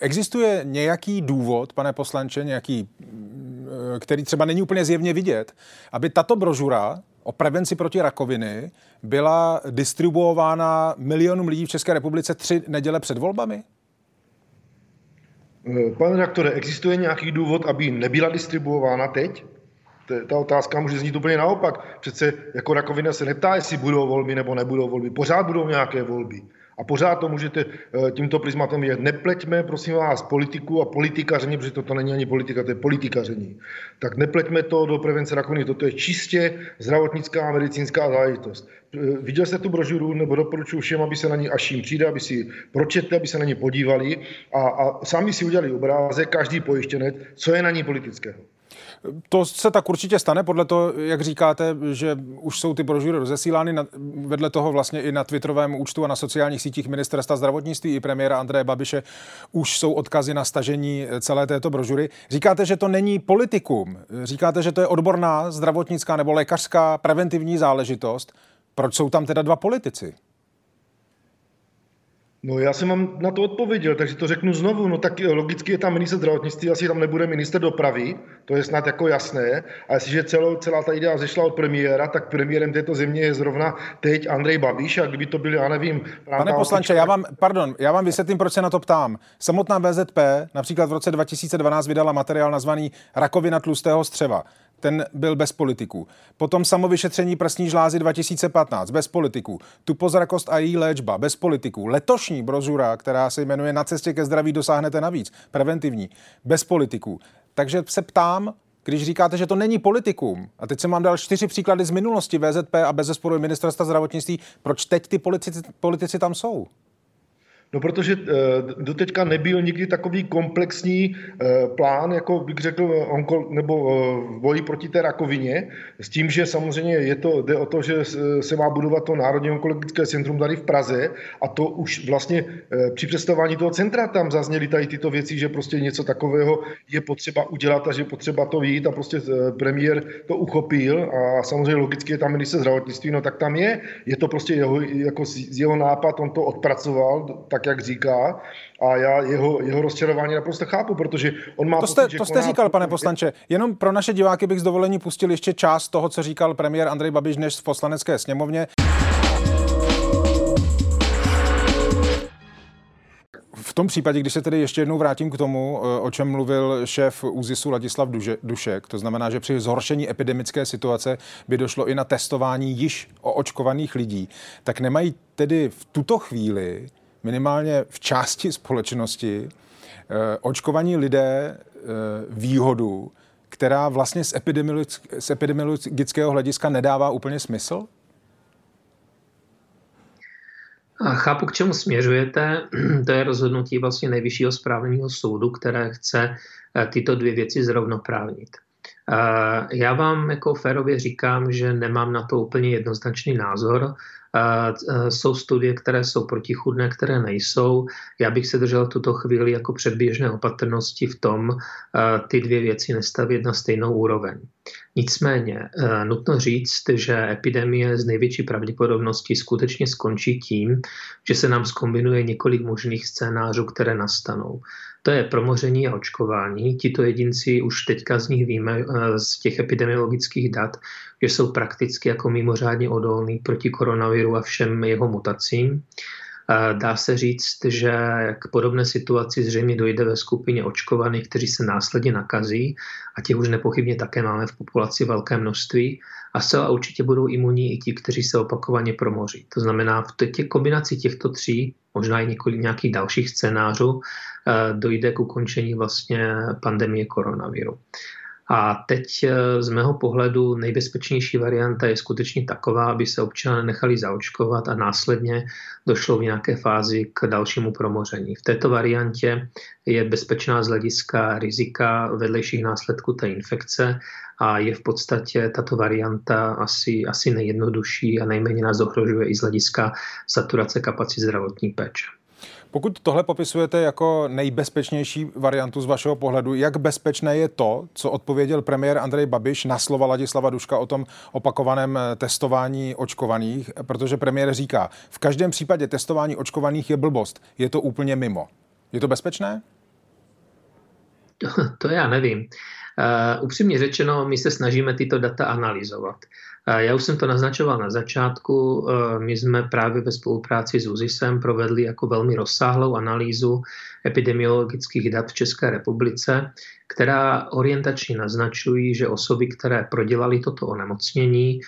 existuje nějaký důvod, pane poslanče, nějaký, který třeba není úplně zjevně vidět, aby tato brožura o prevenci proti rakoviny byla distribuována milionům lidí v České republice tři neděle před volbami? Pane redaktore, existuje nějaký důvod, aby nebyla distribuována teď? Ta otázka může znít úplně naopak. Přece jako rakovina se neptá, jestli budou volby nebo nebudou volby. Pořád budou nějaké volby. A pořád to můžete eh, tímto prismatem vidět. Nepleťme, prosím vás, politiku a politikaření, protože toto není ani politika, to je politikaření. Tak nepleťme to do prevence rakoviny. Toto je čistě zdravotnická a medicínská záležitost. Eh, viděl jste tu brožuru, nebo doporučuji všem, aby se na ní, až jim přijde, aby si pročetli, aby se na ní podívali a, a sami si udělali obrázek, každý pojištěnec, co je na ní politického. To se tak určitě stane, podle toho, jak říkáte, že už jsou ty brožury rozesílány na, vedle toho vlastně i na Twitterovém účtu a na sociálních sítích ministerstva zdravotnictví i premiéra Andreje Babiše už jsou odkazy na stažení celé této brožury. Říkáte, že to není politikum, říkáte, že to je odborná zdravotnická nebo lékařská preventivní záležitost. Proč jsou tam teda dva politici? No já jsem vám na to odpověděl, takže to řeknu znovu. No tak logicky je tam minister zdravotnictví, asi tam nebude minister dopravy, to je snad jako jasné. A jestliže celou, celá ta idea zešla od premiéra, tak premiérem této země je zrovna teď Andrej Babiš a kdyby to byl, já nevím... Pane poslanče, já vám, pardon, já vám vysvětlím, proč se na to ptám. Samotná VZP například v roce 2012 vydala materiál nazvaný Rakovina tlustého střeva ten byl bez politiků. Potom samovyšetření prsní žlázy 2015, bez politiků. Tupozrakost a její léčba, bez politiků. Letošní brožura, která se jmenuje Na cestě ke zdraví dosáhnete navíc, preventivní, bez politiků. Takže se ptám, když říkáte, že to není politikum, a teď jsem vám dal čtyři příklady z minulosti VZP a bez zesporu ministerstva zdravotnictví, proč teď ty politici, politici tam jsou? No protože eh, doteďka nebyl nikdy takový komplexní eh, plán, jako bych řekl, onko, nebo v eh, boji proti té rakovině, s tím, že samozřejmě je to, jde o to, že se má budovat to Národní onkologické centrum tady v Praze a to už vlastně při představování toho centra tam zazněly tady tyto věci, že prostě něco takového je potřeba udělat a že je potřeba to vít a prostě premiér to uchopil a samozřejmě logicky je tam minister zdravotnictví, no tak tam je, je to prostě jeho, jako jeho nápad, on to odpracoval, tak jak říká. A já jeho, jeho rozčarování naprosto chápu, protože on má To jste, pocit, to jste říkal, pane poslanče. Jenom pro naše diváky bych s dovolením pustil ještě část toho, co říkal premiér Andrej Babiš dnes v poslanecké sněmovně. V tom případě, když se tedy ještě jednou vrátím k tomu, eh, o čem mluvil šéf ÚZISu Ladislav Dušek, to znamená, že při zhoršení epidemické situace by došlo i na testování již o očkovaných lidí, tak nemají tedy v tuto chvíli minimálně v části společnosti eh, očkovaní lidé eh, výhodu, která vlastně z, z epidemiologického hlediska nedává úplně smysl? A chápu, k čemu směřujete. To je rozhodnutí vlastně nejvyššího správního soudu, které chce eh, tyto dvě věci zrovnoprávnit. Já vám jako férově říkám, že nemám na to úplně jednoznačný názor. Jsou studie, které jsou protichudné, které nejsou. Já bych se držel tuto chvíli jako předběžné opatrnosti v tom, ty dvě věci nestavět na stejnou úroveň. Nicméně nutno říct, že epidemie z největší pravděpodobností skutečně skončí tím, že se nám skombinuje několik možných scénářů, které nastanou. To je promoření a očkování. Tito jedinci už teďka z nich víme z těch epidemiologických dat, že jsou prakticky jako mimořádně odolní proti koronaviru a všem jeho mutacím. Dá se říct, že k podobné situaci zřejmě dojde ve skupině očkovaných, kteří se následně nakazí a těch už nepochybně také máme v populaci velké množství a zcela určitě budou imunní i ti, kteří se opakovaně promoří. To znamená, v té kombinaci těchto tří, možná i několik nějakých dalších scénářů, dojde k ukončení vlastně pandemie koronaviru. A teď eh, z mého pohledu nejbezpečnější varianta je skutečně taková, aby se občané nechali zaočkovat a následně došlo v nějaké fázi k dalšímu promoření. V této variantě je bezpečná z hlediska rizika vedlejších následků té infekce a je v podstatě tato varianta asi, asi nejjednodušší a nejméně nás ohrožuje i z hlediska saturace kapacit zdravotní péče. Pokud tohle popisujete jako nejbezpečnější variantu z vašeho pohledu, jak bezpečné je to, co odpověděl premiér Andrej Babiš na slova Ladislava Duška o tom opakovaném eh, testování očkovaných, protože premiér říká, v každém případě testování očkovaných je blbost, je to úplně mimo. Je to bezpečné? to, to já nevím. Uh, upřímně řečeno, my se snažíme tyto data analyzovat. Uh, já už jsem to naznačoval na začátku. Uh, my jsme právě ve spolupráci s UZISem provedli jako velmi rozsáhlou analýzu epidemiologických dat v České republice, která orientačně naznačují, že osoby, které prodělali toto onemocnění,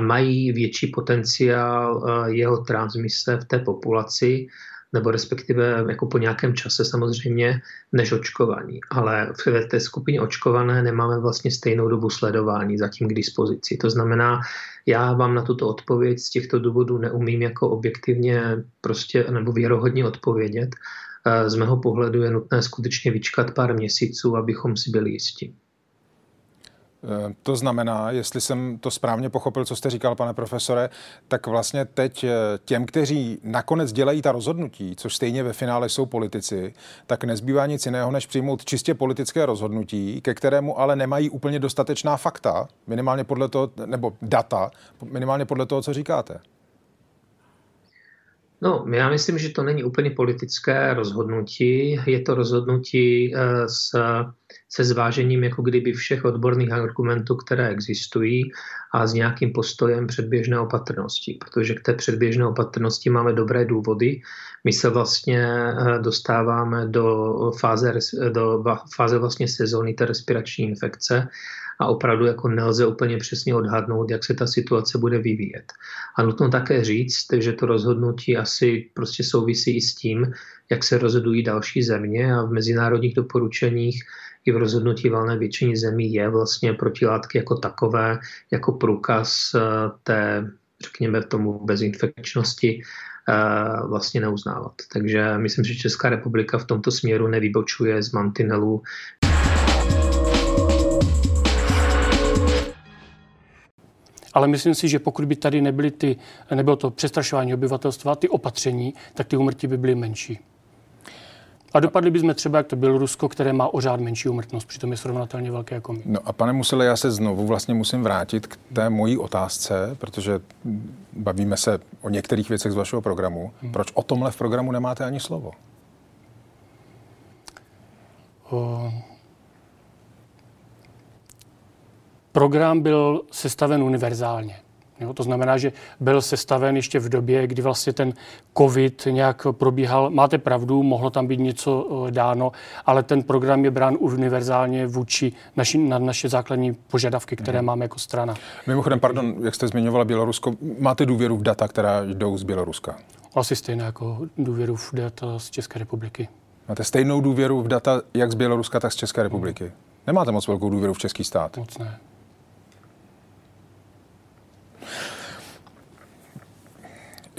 mají větší potenciál jeho transmise v té populaci nebo respektive jako po nějakém čase samozřejmě, než očkovaní. Ale v té skupině očkované nemáme vlastně stejnou dobu sledování zatím k dispozici. To znamená, já vám na tuto odpověď z těchto důvodů neumím jako objektivně prostě nebo věrohodně odpovědět. Z mého pohledu je nutné skutečně vyčkat pár měsíců, abychom si byli jistí. Eh, to znamená, jestli jsem to správně pochopil, co jste říkal, pane profesore, tak vlastně teď eh, těm, kteří nakonec dělají ta rozhodnutí, což stejně ve finále jsou politici, tak nezbývá nic jiného, než přijmout čistě politické rozhodnutí, ke kterému ale nemají úplně dostatečná fakta, minimálně podle toho, nebo data, minimálně podle toho, co říkáte. No, já myslím, že to není úplně politické rozhodnutí. Je to rozhodnutí eh, s, se zvážením jako kdyby všech odborných argumentů, které existují a s nějakým postojem předběžné opatrnosti, protože k té předběžné opatrnosti máme dobré důvody. My se vlastně eh, dostáváme do fáze, do fáze vlastně sezóny té respirační infekce a opravdu jako nelze úplně přesně odhadnout, jak se ta situace bude vyvíjet. A nutno také říct, že to rozhodnutí asi prostě souvisí i s tím, jak se rozhodují další země a v mezinárodních doporučeních i v rozhodnutí valné většiny zemí je vlastně protilátky jako takové, jako průkaz eh, té, řekněme tomu, bezinfekčnosti eh, vlastně neuznávat. Takže myslím, že Česká republika v tomto směru nevybočuje z mantinelů. Ale myslím si, že pokud by tady nebyly ty, nebylo to přestrašování obyvatelstva, ty opatření, tak ty umrtí by byly menší. A dopadli bychom třeba, jak to bylo Rusko, které má o řád menší umrtnost, přitom je srovnatelně velké jako my. No a pane Musile, já se znovu vlastně musím vrátit k té mojí otázce, protože bavíme se o některých věcech z vašeho programu. Hmm. Proč o tomhle v programu nemáte ani slovo? O, program byl sestaven univerzálně. Jo, to znamená, že byl sestaven ještě v době, kdy vlastně ten COVID nějak probíhal. Máte pravdu, mohlo tam být něco eh, dáno, ale ten program je brán univerzálně vůči naši, na naše základní požadavky, které hmm. máme jako strana. Mimochodem, pardon, jak jste zmiňovala Bělorusko, máte důvěru v data, která jdou z Běloruska? Asi stejně jako důvěru v data z České republiky. Máte stejnou důvěru v data jak z Běloruska, tak z České republiky? Nemáte moc velkou důvěru v český stát? Moc ne.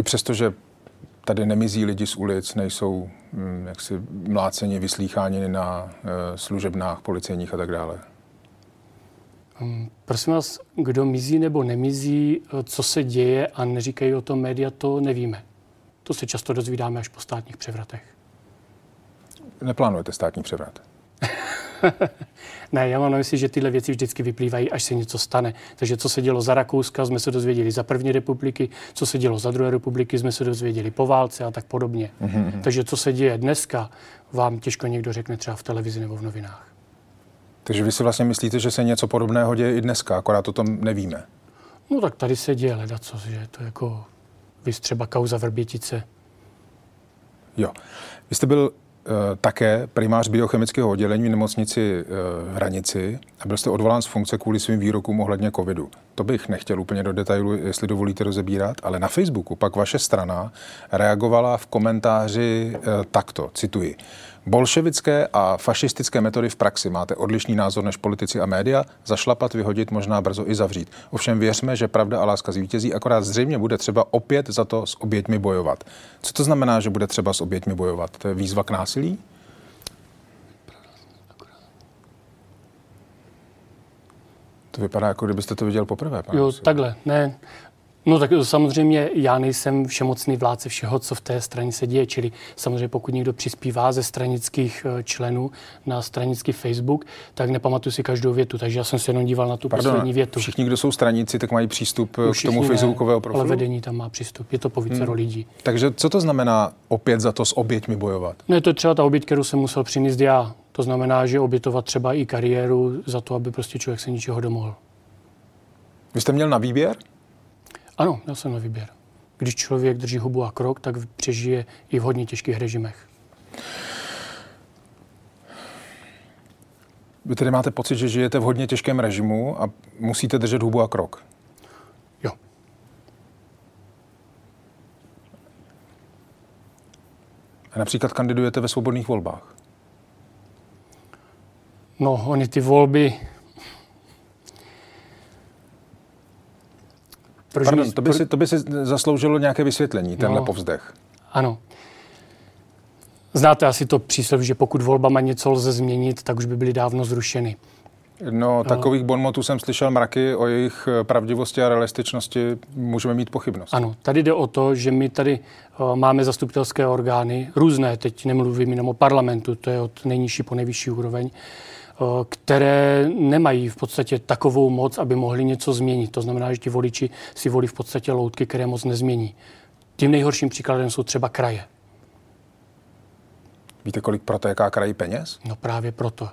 I přesto, že tady nemizí lidi z ulic, nejsou hm, jaksi mláceni, vyslýcháni na uh, služebnách policejních a tak dále. Um, prosím vás, kdo mizí nebo nemizí, eh, co se děje a neříkají o tom média, to nevíme. To se často dozvídáme až po státních převratech. Neplánujete státní převrat? ne, já mám na mysli, že tyhle věci vždycky vyplývají, až se něco stane. Takže co se dělo za Rakouska, jsme se dozvěděli za první republiky, co se dělo za druhé republiky, jsme se dozvěděli po válce a tak podobně. Mm-hmm. Takže co se děje dneska, vám těžko někdo řekne třeba v televizi nebo v novinách. Takže vy si vlastně myslíte, že se něco podobného děje i dneska, akorát o tom nevíme? No tak tady se děje leda, co, že to jako vystřeba kauza Vrbětice. Jo. Vy jste byl také primář biochemického oddělení v nemocnici eh, Hranici a byl jste odvolán z funkce kvůli svým výrokům ohledně covidu. To bych nechtěl úplně do detailu, jestli dovolíte rozebírat, ale na Facebooku pak vaše strana reagovala v komentáři eh, takto, cituji. Bolševické a fašistické metody v praxi máte odlišný názor než politici a média, zašlapat, vyhodit, možná brzo i zavřít. Ovšem věřme, že pravda a láska zvítězí, akorát zřejmě bude třeba opět za to s oběťmi bojovat. Co to znamená, že bude třeba s oběťmi bojovat? To je výzva k násilí? To vypadá, jako kdybyste to viděl poprvé. Pane jo, takhle. Ne, No tak samozřejmě já nejsem všemocný vládce všeho, co v té straně se děje, čili samozřejmě pokud někdo přispívá ze stranických eh, členů na stranický Facebook, tak nepamatuju si každou větu, takže já jsem se jenom díval na tu Pardon, poslední větu. Všichni, kdo jsou straníci, tak mají přístup eh, k tomu ne, Facebookového profilu? ale vedení tam má přístup, je to po více hmm. lidí. Takže co to znamená opět za to s oběťmi bojovat? No je to třeba ta oběť, kterou jsem musel přinést já To znamená, že obětovat třeba i kariéru za to, aby prostě člověk se ničeho domohl. Vy jste měl na výběr? Ano, měl jsem na výběr. Když člověk drží hubu a krok, tak přežije i v hodně těžkých režimech. Vy tedy máte pocit, že žijete v hodně těžkém režimu a musíte držet hubu a krok? Jo. A například kandidujete ve svobodných volbách? No, oni ty volby... Proč Pardon, to by, si, to by si zasloužilo nějaké vysvětlení, tenhle no, povzdech. Ano. Znáte asi to přísloví, že pokud volbama něco lze změnit, tak už by byly dávno zrušeny. No, takových bonmotů jsem slyšel mraky, o jejich pravdivosti a realističnosti můžeme mít pochybnost. Ano, tady jde o to, že my tady uh, máme zastupitelské orgány, různé, teď nemluvím jenom o parlamentu, to je od nejnižší po nejvyšší úroveň, které nemají v podstatě takovou moc, aby mohli něco změnit. To znamená, že ti voliči si volí v podstatě loutky, které moc nezmění. Tím nejhorším příkladem jsou třeba kraje. Víte, kolik protéká kraji peněz? No právě proto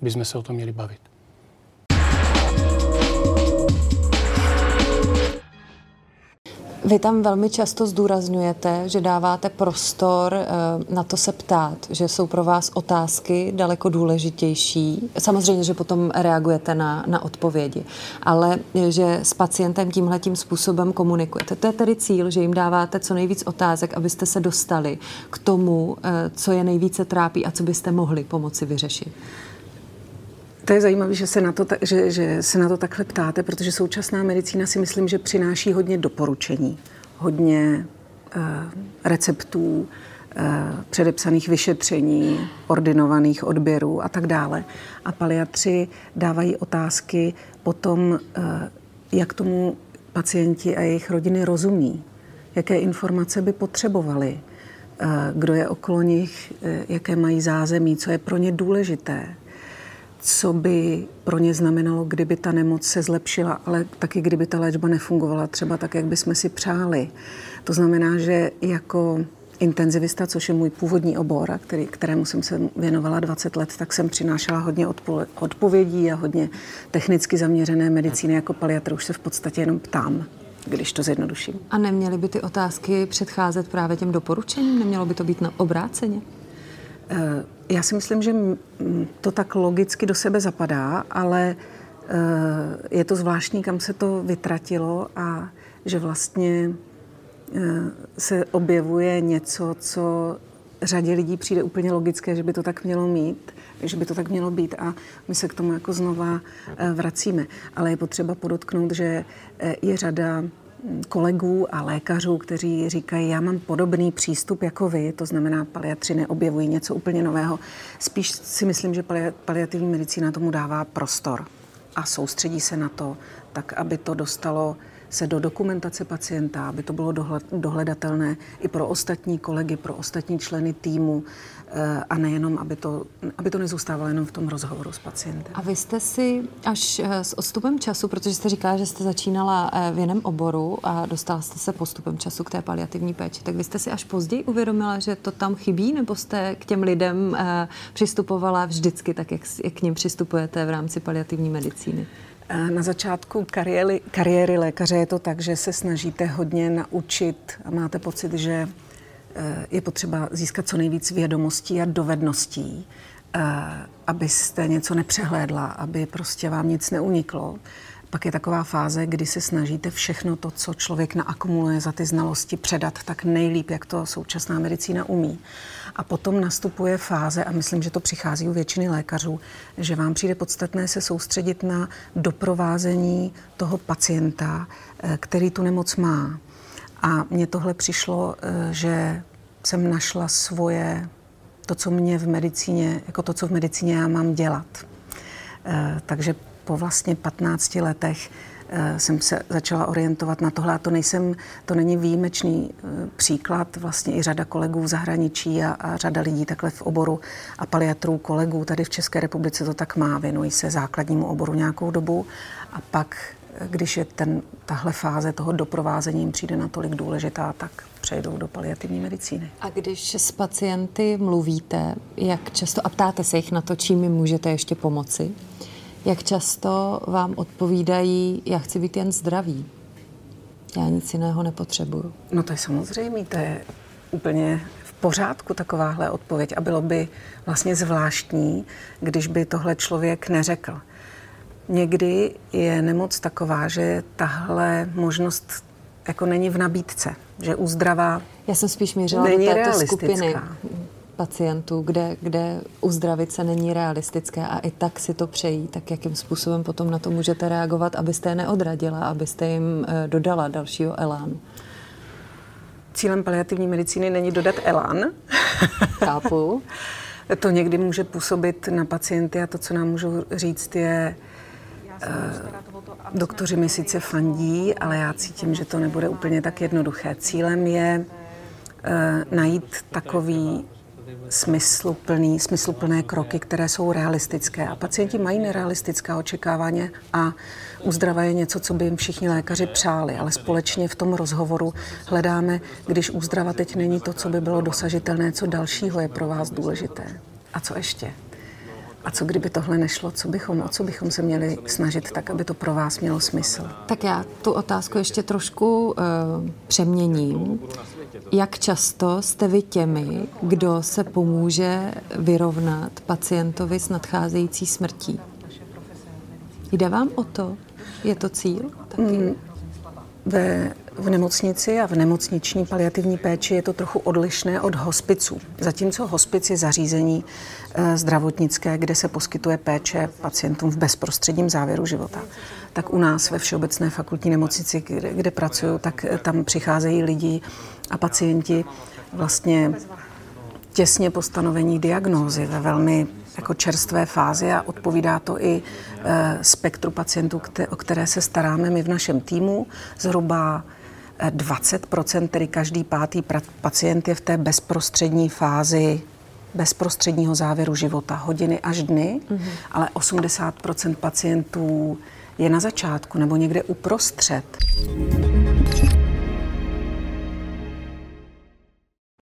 bychom se o tom měli bavit. Vy tam velmi často zdůrazňujete, že dáváte prostor eh, na to se ptát, že jsou pro vás otázky daleko důležitější. Samozřejmě, že potom reagujete na, na odpovědi, ale že s pacientem tímhletím způsobem komunikujete. To je tedy cíl, že jim dáváte co nejvíc otázek, abyste se dostali k tomu, eh, co je nejvíce trápí a co byste mohli pomoci vyřešit. To je zajímavé, že se, na to, že, že se na to takhle ptáte, protože současná medicína si myslím, že přináší hodně doporučení, hodně uh, receptů, uh, předepsaných vyšetření, ordinovaných odběrů a tak dále. A paliatři dávají otázky po tom, uh, jak tomu pacienti a jejich rodiny rozumí, jaké informace by potřebovali, kdo je okolo nich, jaké mají zázemí, co je pro ně důležité co by pro ně znamenalo, kdyby ta nemoc se zlepšila, ale taky kdyby ta léčba nefungovala třeba tak, jak bychom si přáli. To znamená, že jako intenzivista, což je můj původní obor, který, kterému jsem se věnovala 20 let, tak jsem přinášela hodně odpovědí a hodně technicky zaměřené medicíny. Jako paliatr už se v podstatě jenom ptám když to zjednoduším. A neměly by ty otázky předcházet právě těm doporučením? Nemělo by to být na obráceně? Eh, já si myslím, že to tak logicky do sebe zapadá, ale eh, je to zvláštní, kam se to vytratilo a že vlastně eh, se objevuje něco, co řadě lidí přijde úplně logické, že by to tak mělo mít, že by to tak mělo být a my se k tomu jako znova vracíme. Ale je potřeba podotknout, že je řada kolegů a lékařů, kteří říkají, já mám podobný přístup jako vy, to znamená, paliatři neobjevují něco úplně nového. Spíš si myslím, že paliativní medicína tomu dává prostor a soustředí se na to, tak aby to dostalo se do dokumentace pacienta, aby to bylo dohledatelné i pro ostatní kolegy, pro ostatní členy týmu a nejenom, aby to, aby to nezůstávalo jenom v tom rozhovoru s pacientem. A vy jste si až eh, s odstupem času, protože jste říkala, že jste začínala eh, v jiném oboru a dostala jste se postupem času k té paliativní péči, tak vy jste si až později uvědomila, že to tam chybí, nebo jste k těm lidem přistupovala vždycky tak, jak, k ním přistupujete v rámci paliativní medicíny? Na začátku kariéry, kariéry lékaře je to tak, že se snažíte hodně naučit a máte pocit, že eh, je potřeba získat co nejvíc vědomostí a dovedností, eh, abyste něco nepřehlédla, aby prostě vám nic neuniklo. Pak je taková fáze, kdy se snažíte všechno to, co člověk naakumuluje za ty znalosti, předat tak nejlíp, jak to současná medicína umí. A potom nastupuje fáze, a myslím, že to přichází u většiny lékařů, že vám přijde podstatné se soustředit na doprovázení toho pacienta, eh, který tu nemoc má. A mně tohle přišlo, eh, že jsem našla svoje, to, co mě v medicíně, jako to, co v medicíně já mám dělat. Eh, takže po vlastně 15 letech Eh, jsem se začala orientovat na tohle a to, nejsem, to není výjimečný příklad. Vlastně i řada kolegů v zahraničí a, a řada lidí takhle v oboru a paliatrů kolegů tady v České republice to tak má. Věnují se základnímu oboru nějakou dobu a pak když je ten, tahle fáze toho doprovázení jim přijde natolik důležitá, tak přejdou do paliativní medicíny. A když s pacienty mluvíte, jak často, a ptáte se jich na to, čím jim můžete ještě pomoci, jak často vám odpovídají, já chci být jen zdravý, já nic jiného nepotřebuju. No to je samozřejmé, to je úplně v pořádku takováhle odpověď a bylo by vlastně zvláštní, když by tohle člověk neřekl. Někdy je nemoc taková, že tahle možnost jako není v nabídce, že uzdravá Já jsem spíš mířila do této skupiny pacientů, kde, kde uzdravit se není realistické a i tak si to přejí, tak jakým způsobem potom na to můžete reagovat, abyste je neodradila, abyste jim eh, dodala dalšího elánu? Cílem paliativní medicíny není dodat elán. Chápu. to někdy může působit na pacienty a to, co nám můžou říct, je, doktoři mi sice fandí, ale já cítím, že to nebude úplně tak jednoduché. Cílem je uh, najít takový smysluplný, smysluplné kroky, které jsou realistické. A pacienti mají nerealistická očekávání a uzdrava je něco, co by jim všichni lékaři přáli, ale společně v tom rozhovoru hledáme, když úzdrava teď není to, co by bylo dosažitelné, co dalšího je pro vás důležité. A co ještě? A co kdyby tohle nešlo? Co bychom, o co bychom se měli snažit tak, aby to pro vás mělo smysl? Tak já tu otázku ještě trošku uh, přeměním. Jak často jste vy těmi, kdo se pomůže vyrovnat pacientovi s nadcházející smrtí? Jde vám o to? Je to cíl? Taky? Mm, ve, v nemocnici a v nemocniční paliativní péči je to trochu odlišné od hospiců. Zatímco hospic je zařízení e, zdravotnické, kde se poskytuje péče pacientům v bezprostředním závěru života, tak u nás ve Všeobecné fakultní nemocnici, kde, kde pracuju, tak e, tam přicházejí lidi a pacienti vlastně těsně po stanovení diagnózy ve velmi jako čerstvé fázi a odpovídá to i e, spektru pacientů, o které se staráme my v našem týmu. Zhruba 20 e, tedy každý pátý pacient je v té bezprostřední fázi bezprostředního závěru života, hodiny až dny, mm-hmm. ale 80% pacientů je na začátku nebo někde uprostřed.